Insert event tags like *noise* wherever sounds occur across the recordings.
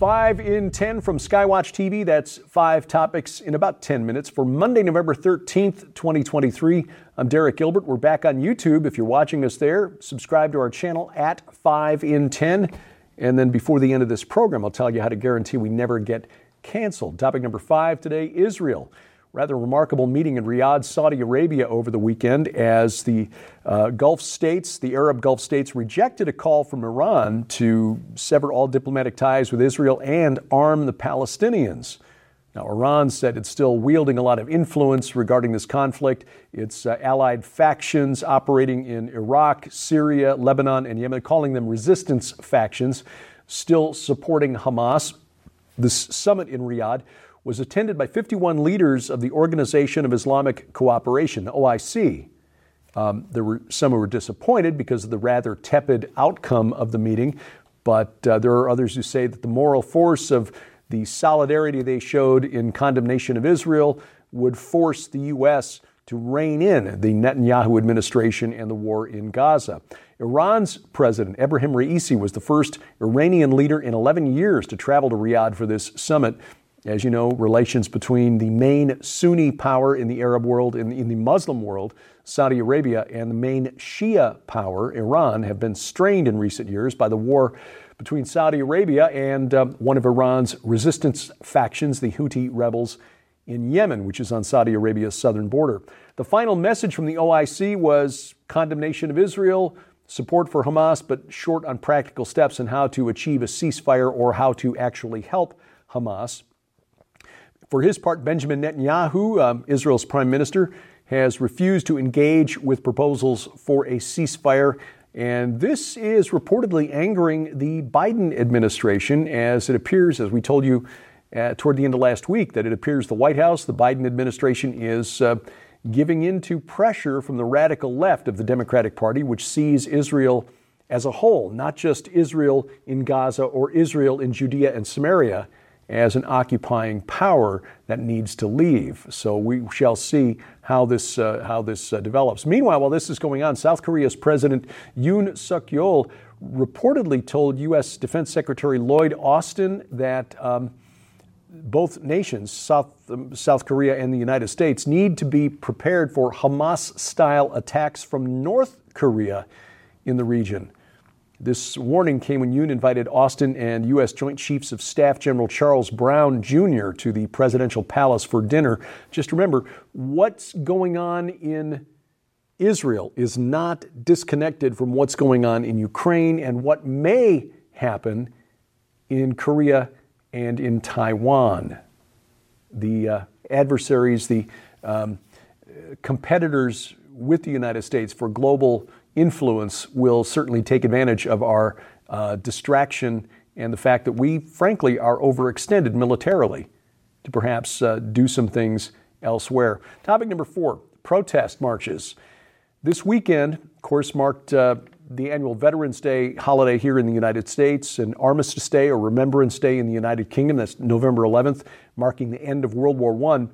5 in 10 from Skywatch TV. That's five topics in about 10 minutes for Monday, November 13th, 2023. I'm Derek Gilbert. We're back on YouTube. If you're watching us there, subscribe to our channel at 5 in 10. And then before the end of this program, I'll tell you how to guarantee we never get canceled. Topic number five today Israel rather remarkable meeting in Riyadh, Saudi Arabia over the weekend as the uh, Gulf states, the Arab Gulf states, rejected a call from Iran to sever all diplomatic ties with Israel and arm the Palestinians. Now, Iran said it's still wielding a lot of influence regarding this conflict. Its uh, allied factions operating in Iraq, Syria, Lebanon, and Yemen, calling them resistance factions, still supporting Hamas. This summit in Riyadh was attended by 51 leaders of the Organization of Islamic Cooperation, the OIC. Um, there were some who were disappointed because of the rather tepid outcome of the meeting, but uh, there are others who say that the moral force of the solidarity they showed in condemnation of Israel would force the U.S. to rein in the Netanyahu administration and the war in Gaza. Iran's president, Ebrahim Raisi, was the first Iranian leader in 11 years to travel to Riyadh for this summit. As you know, relations between the main Sunni power in the Arab world, in, in the Muslim world, Saudi Arabia, and the main Shia power, Iran, have been strained in recent years by the war between Saudi Arabia and uh, one of Iran's resistance factions, the Houthi rebels in Yemen, which is on Saudi Arabia's southern border. The final message from the OIC was condemnation of Israel, support for Hamas, but short on practical steps on how to achieve a ceasefire or how to actually help Hamas. For his part, Benjamin Netanyahu, um, Israel's prime minister, has refused to engage with proposals for a ceasefire. And this is reportedly angering the Biden administration as it appears, as we told you uh, toward the end of last week, that it appears the White House, the Biden administration, is uh, giving in to pressure from the radical left of the Democratic Party, which sees Israel as a whole, not just Israel in Gaza or Israel in Judea and Samaria as an occupying power that needs to leave. So we shall see how this, uh, how this uh, develops. Meanwhile, while this is going on, South Korea's President Yoon Suk Yeol reportedly told U.S. Defense Secretary Lloyd Austin that. Um, both nations, South, um, South Korea and the United States, need to be prepared for Hamas style attacks from North Korea in the region. This warning came when Yoon invited Austin and U.S. Joint Chiefs of Staff General Charles Brown Jr. to the presidential palace for dinner. Just remember, what's going on in Israel is not disconnected from what's going on in Ukraine and what may happen in Korea and in Taiwan. The uh, adversaries, the um, competitors with the United States for global influence will certainly take advantage of our uh, distraction and the fact that we, frankly, are overextended militarily to perhaps uh, do some things elsewhere. Topic number four protest marches. This weekend, of course, marked uh, the annual Veterans Day holiday here in the United States and Armistice Day or Remembrance Day in the United Kingdom. That's November 11th, marking the end of World War I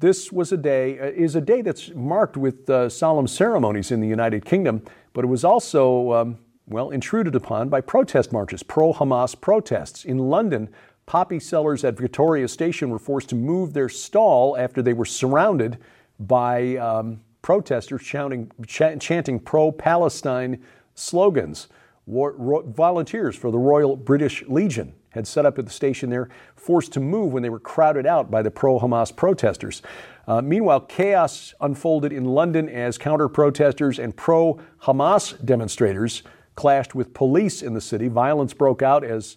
this was a day, uh, is a day that's marked with uh, solemn ceremonies in the United Kingdom, but it was also, um, well, intruded upon by protest marches, pro Hamas protests. In London, poppy sellers at Victoria Station were forced to move their stall after they were surrounded by um, protesters chanting, ch- chanting pro Palestine slogans. War- ro- volunteers for the Royal British Legion had set up at the station there, forced to move when they were crowded out by the pro Hamas protesters. Uh, meanwhile, chaos unfolded in London as counter protesters and pro Hamas demonstrators clashed with police in the city. Violence broke out as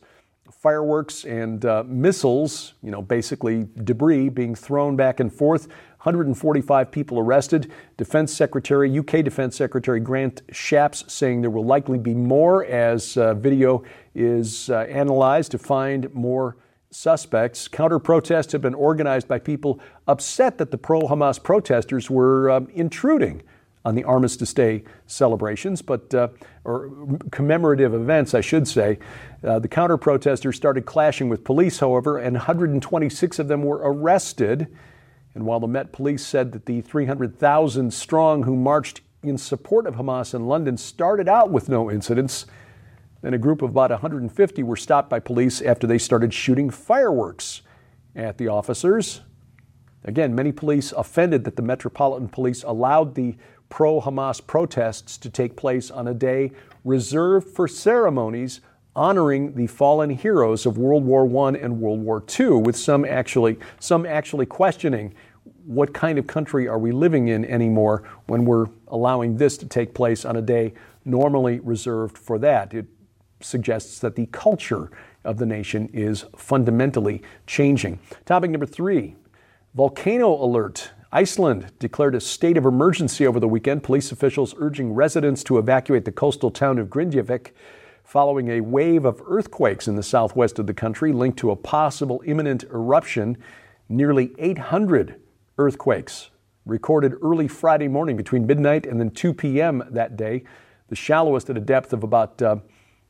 fireworks and uh, missiles, you know, basically debris being thrown back and forth. 145 people arrested. Defense Secretary, UK Defense Secretary Grant Shapps saying there will likely be more as uh, video is uh, analyzed to find more suspects. Counter protests have been organized by people upset that the pro Hamas protesters were um, intruding on the Armistice Day celebrations, but uh, or commemorative events, I should say. Uh, the counter protesters started clashing with police, however, and 126 of them were arrested. And while the Met Police said that the 300,000 strong who marched in support of Hamas in London started out with no incidents, Then a group of about 150 were stopped by police after they started shooting fireworks at the officers. Again, many police offended that the Metropolitan Police allowed the pro Hamas protests to take place on a day reserved for ceremonies honoring the fallen heroes of World War I and World War II, with some actually, some actually questioning what kind of country are we living in anymore when we're allowing this to take place on a day normally reserved for that. It suggests that the culture of the nation is fundamentally changing. Topic number three volcano alert. Iceland declared a state of emergency over the weekend, police officials urging residents to evacuate the coastal town of Grindavik following a wave of earthquakes in the southwest of the country linked to a possible imminent eruption. Nearly 800 earthquakes recorded early Friday morning between midnight and then 2 p.m. that day, the shallowest at a depth of about uh,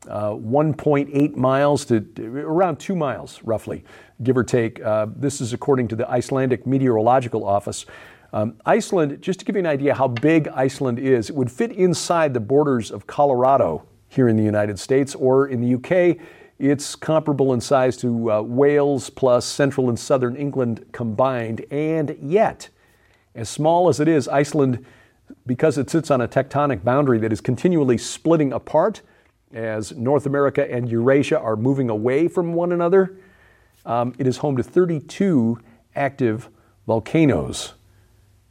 uh, 1.8 miles to around 2 miles, roughly, give or take. Uh, this is according to the Icelandic Meteorological Office. Um, Iceland, just to give you an idea how big Iceland is, it would fit inside the borders of Colorado here in the United States, or in the UK, it's comparable in size to uh, Wales plus central and southern England combined. And yet, as small as it is, Iceland, because it sits on a tectonic boundary that is continually splitting apart, as North America and Eurasia are moving away from one another. Um, it is home to 32 active volcanoes.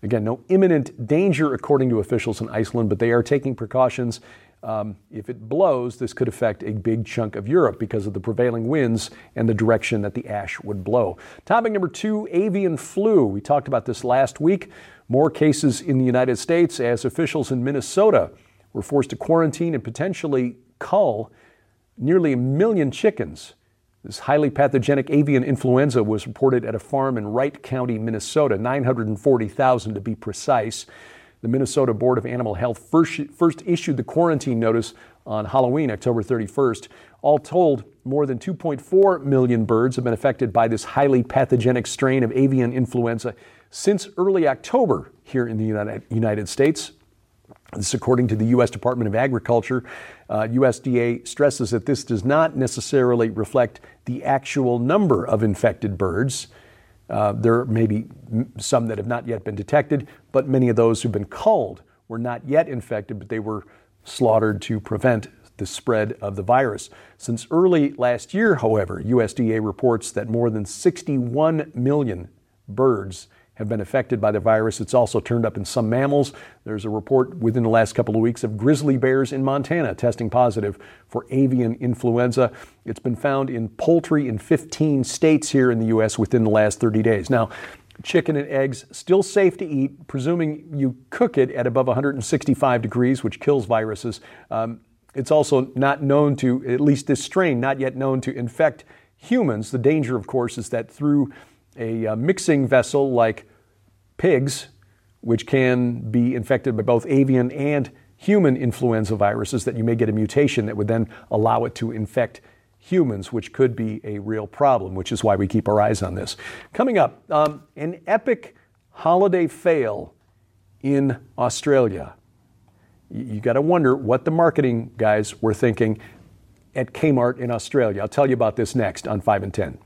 Again, no imminent danger according to officials in Iceland, but they are taking precautions. Um, if it blows, this could affect a big chunk of Europe because of the prevailing winds and the direction that the ash would blow. Topic number two avian flu. We talked about this last week. More cases in the United States as officials in Minnesota were forced to quarantine and potentially cull nearly a million chickens. This highly pathogenic avian influenza was reported at a farm in Wright County, Minnesota, 940,000 to be precise. The Minnesota Board of Animal Health first, first issued the quarantine notice on Halloween, October 31st. All told, more than 2.4 million birds have been affected by this highly pathogenic strain of avian influenza since early October here in the United, States. This, according to the U.S. Department of Agriculture. Uh, USDA stresses that this does not necessarily reflect the actual number of infected birds. Uh, there may be some that have not yet been detected, but many of those who've been culled were not yet infected, but they were slaughtered to prevent the spread of the virus. Since early last year, however, USDA reports that more than 61 million birds have been affected by the virus. It's also turned up in some mammals. There's a report within the last couple of weeks of grizzly bears in Montana testing positive for avian influenza. It's been found in poultry in 15 states here in the U.S. within the last 30 days. Now, chicken and eggs still safe to eat, presuming you cook it at above 165 degrees, which kills viruses. Um, it's also not known to, at least this strain, not yet known to infect humans. The danger, of course, is that through a uh, mixing vessel like pigs, which can be infected by both avian and human influenza viruses, that you may get a mutation that would then allow it to infect humans, which could be a real problem, which is why we keep our eyes on this. Coming up, um, an epic holiday fail in Australia. You, you got to wonder what the marketing guys were thinking at Kmart in Australia. I'll tell you about this next on 5 in 10.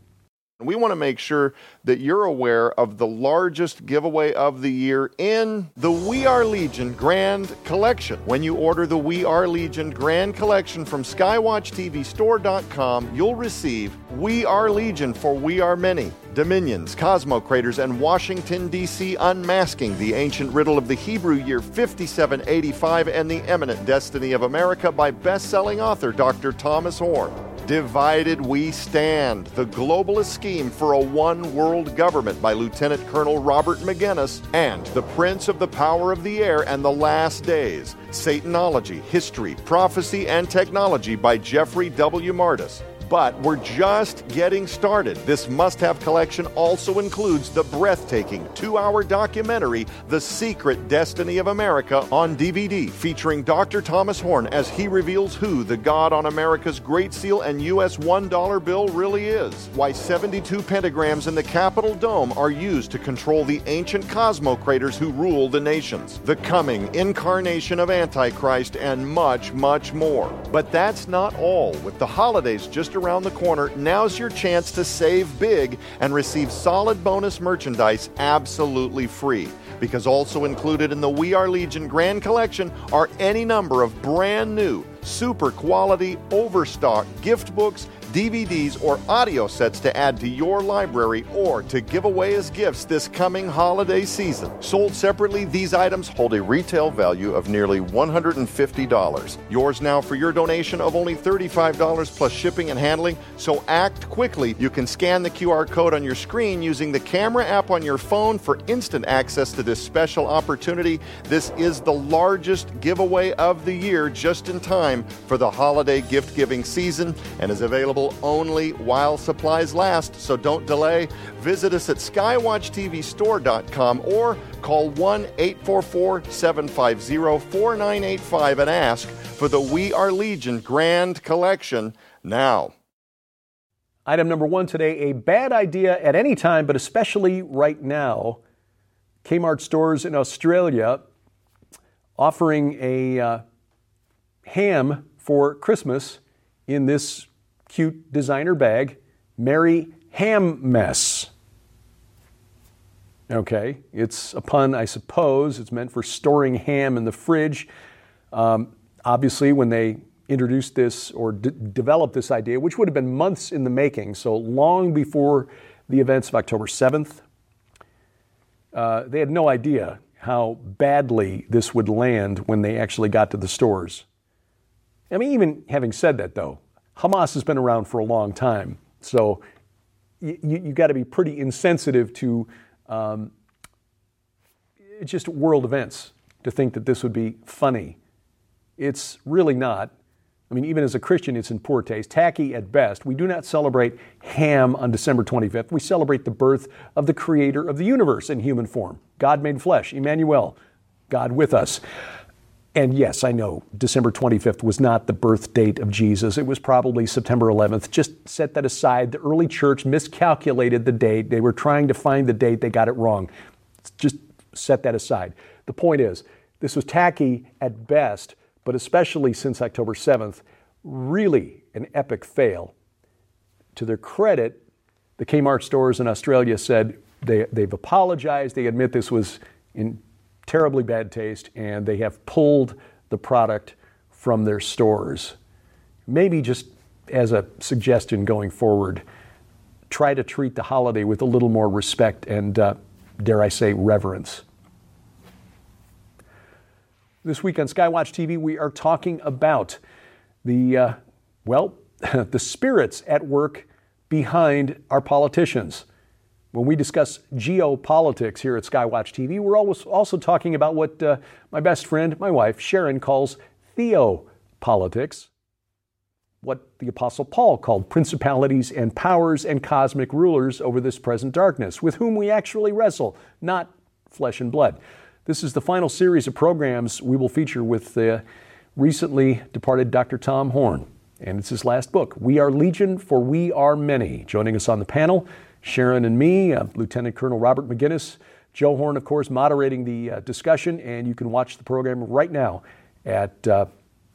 We want to make sure that you're aware of the largest giveaway of the year in the We Are Legion Grand Collection. When you order the We Are Legion Grand Collection from SkywatchTVStore.com, you'll receive We Are Legion for We Are Many, Dominions, Cosmocrators, and Washington, D.C. Unmasking the Ancient Riddle of the Hebrew Year 5785 and the Eminent Destiny of America by best selling author Dr. Thomas Horn. Divided We Stand, the globalist scheme for a one world government by Lieutenant Colonel Robert Maginnis, and The Prince of the Power of the Air and the Last Days, Satanology, History, Prophecy, and Technology by Jeffrey W. Mardis. But we're just getting started. This must have collection also includes the breathtaking two hour documentary, The Secret Destiny of America, on DVD, featuring Dr. Thomas Horn as he reveals who the God on America's Great Seal and U.S. $1 bill really is, why 72 pentagrams in the Capitol Dome are used to control the ancient cosmocrators who rule the nations, the coming incarnation of Antichrist, and much, much more. But that's not all. With the holidays just around the corner, now's your chance to save big and receive solid bonus merchandise absolutely free. Because also included in the We Are Legion Grand Collection are any number of brand new, super quality, overstock gift books DVDs, or audio sets to add to your library or to give away as gifts this coming holiday season. Sold separately, these items hold a retail value of nearly $150. Yours now for your donation of only $35 plus shipping and handling, so act quickly. You can scan the QR code on your screen using the camera app on your phone for instant access to this special opportunity. This is the largest giveaway of the year just in time for the holiday gift giving season and is available only while supplies last, so don't delay. Visit us at skywatchtvstore.com or call 1 844 750 4985 and ask for the We Are Legion Grand Collection now. Item number one today a bad idea at any time, but especially right now. Kmart stores in Australia offering a uh, ham for Christmas in this cute designer bag, Mary Ham Mess. Okay, it's a pun, I suppose. It's meant for storing ham in the fridge. Um, obviously, when they introduced this or d- developed this idea, which would have been months in the making, so long before the events of October 7th, uh, they had no idea how badly this would land when they actually got to the stores. I mean, even having said that, though, Hamas has been around for a long time, so you, you got to be pretty insensitive to um, just world events to think that this would be funny. It's really not. I mean, even as a Christian, it's in poor taste, tacky at best. We do not celebrate ham on December 25th. We celebrate the birth of the creator of the universe in human form, God made flesh, Emmanuel, God with us. And yes, I know December 25th was not the birth date of Jesus. It was probably September 11th. Just set that aside. The early church miscalculated the date. They were trying to find the date, they got it wrong. Just set that aside. The point is, this was tacky at best, but especially since October 7th, really an epic fail. To their credit, the Kmart stores in Australia said they, they've apologized. They admit this was in terribly bad taste, and they have pulled the product from their stores. Maybe just as a suggestion going forward, try to treat the holiday with a little more respect and, uh, dare I say, reverence. This week on Skywatch TV, we are talking about the, uh, well, *laughs* the spirits at work behind our politicians. When we discuss geopolitics here at Skywatch TV, we're always also talking about what uh, my best friend, my wife, Sharon, calls theopolitics, what the Apostle Paul called principalities and powers and cosmic rulers over this present darkness, with whom we actually wrestle, not flesh and blood. This is the final series of programs we will feature with the recently departed Dr. Tom Horn. And it's his last book, We Are Legion, for We Are Many. Joining us on the panel, Sharon and me, uh, Lieutenant Colonel Robert Maginnis, Joe Horn, of course, moderating the uh, discussion, and you can watch the program right now at uh,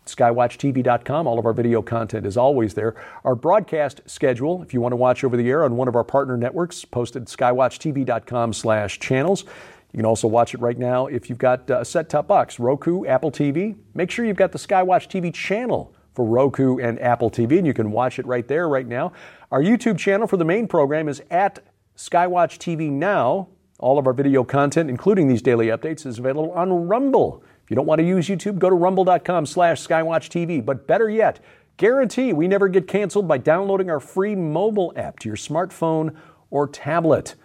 skywatchtv.com. All of our video content is always there. Our broadcast schedule, if you want to watch over the air on one of our partner networks, posted skywatchtv.com slash channels. You can also watch it right now if you've got uh, a set-top box, Roku, Apple TV. Make sure you've got the Skywatch TV channel for Roku and Apple TV, and you can watch it right there right now. Our YouTube channel for the main program is at Skywatch TV Now. All of our video content, including these daily updates, is available on Rumble. If you don't want to use YouTube, go to rumble.com slash Skywatch TV. But better yet, guarantee we never get canceled by downloading our free mobile app to your smartphone or tablet.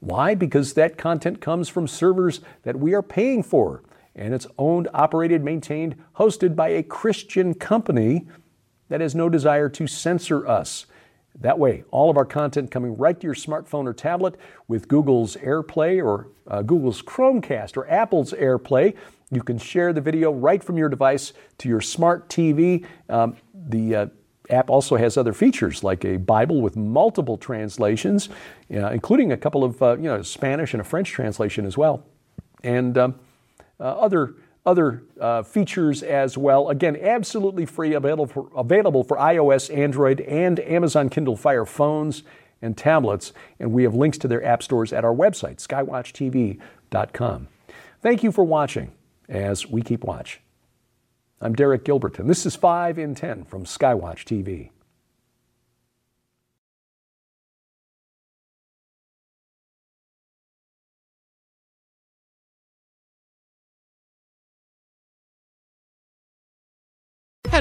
Why? Because that content comes from servers that we are paying for, and it's owned, operated, maintained, hosted by a Christian company that has no desire to censor us. That way, all of our content coming right to your smartphone or tablet with Google's AirPlay or uh, Google's Chromecast or Apple's AirPlay. You can share the video right from your device to your smart TV. Um, the uh, app also has other features like a Bible with multiple translations, uh, including a couple of uh, you know Spanish and a French translation as well, and um, other other uh, features as well. Again, absolutely free, available for, available for iOS, Android, and Amazon Kindle Fire phones and tablets. And we have links to their app stores at our website, skywatchtv.com. Thank you for watching as we keep watch. I'm Derek Gilbert, and this is 5 in 10 from Skywatch TV.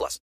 plus.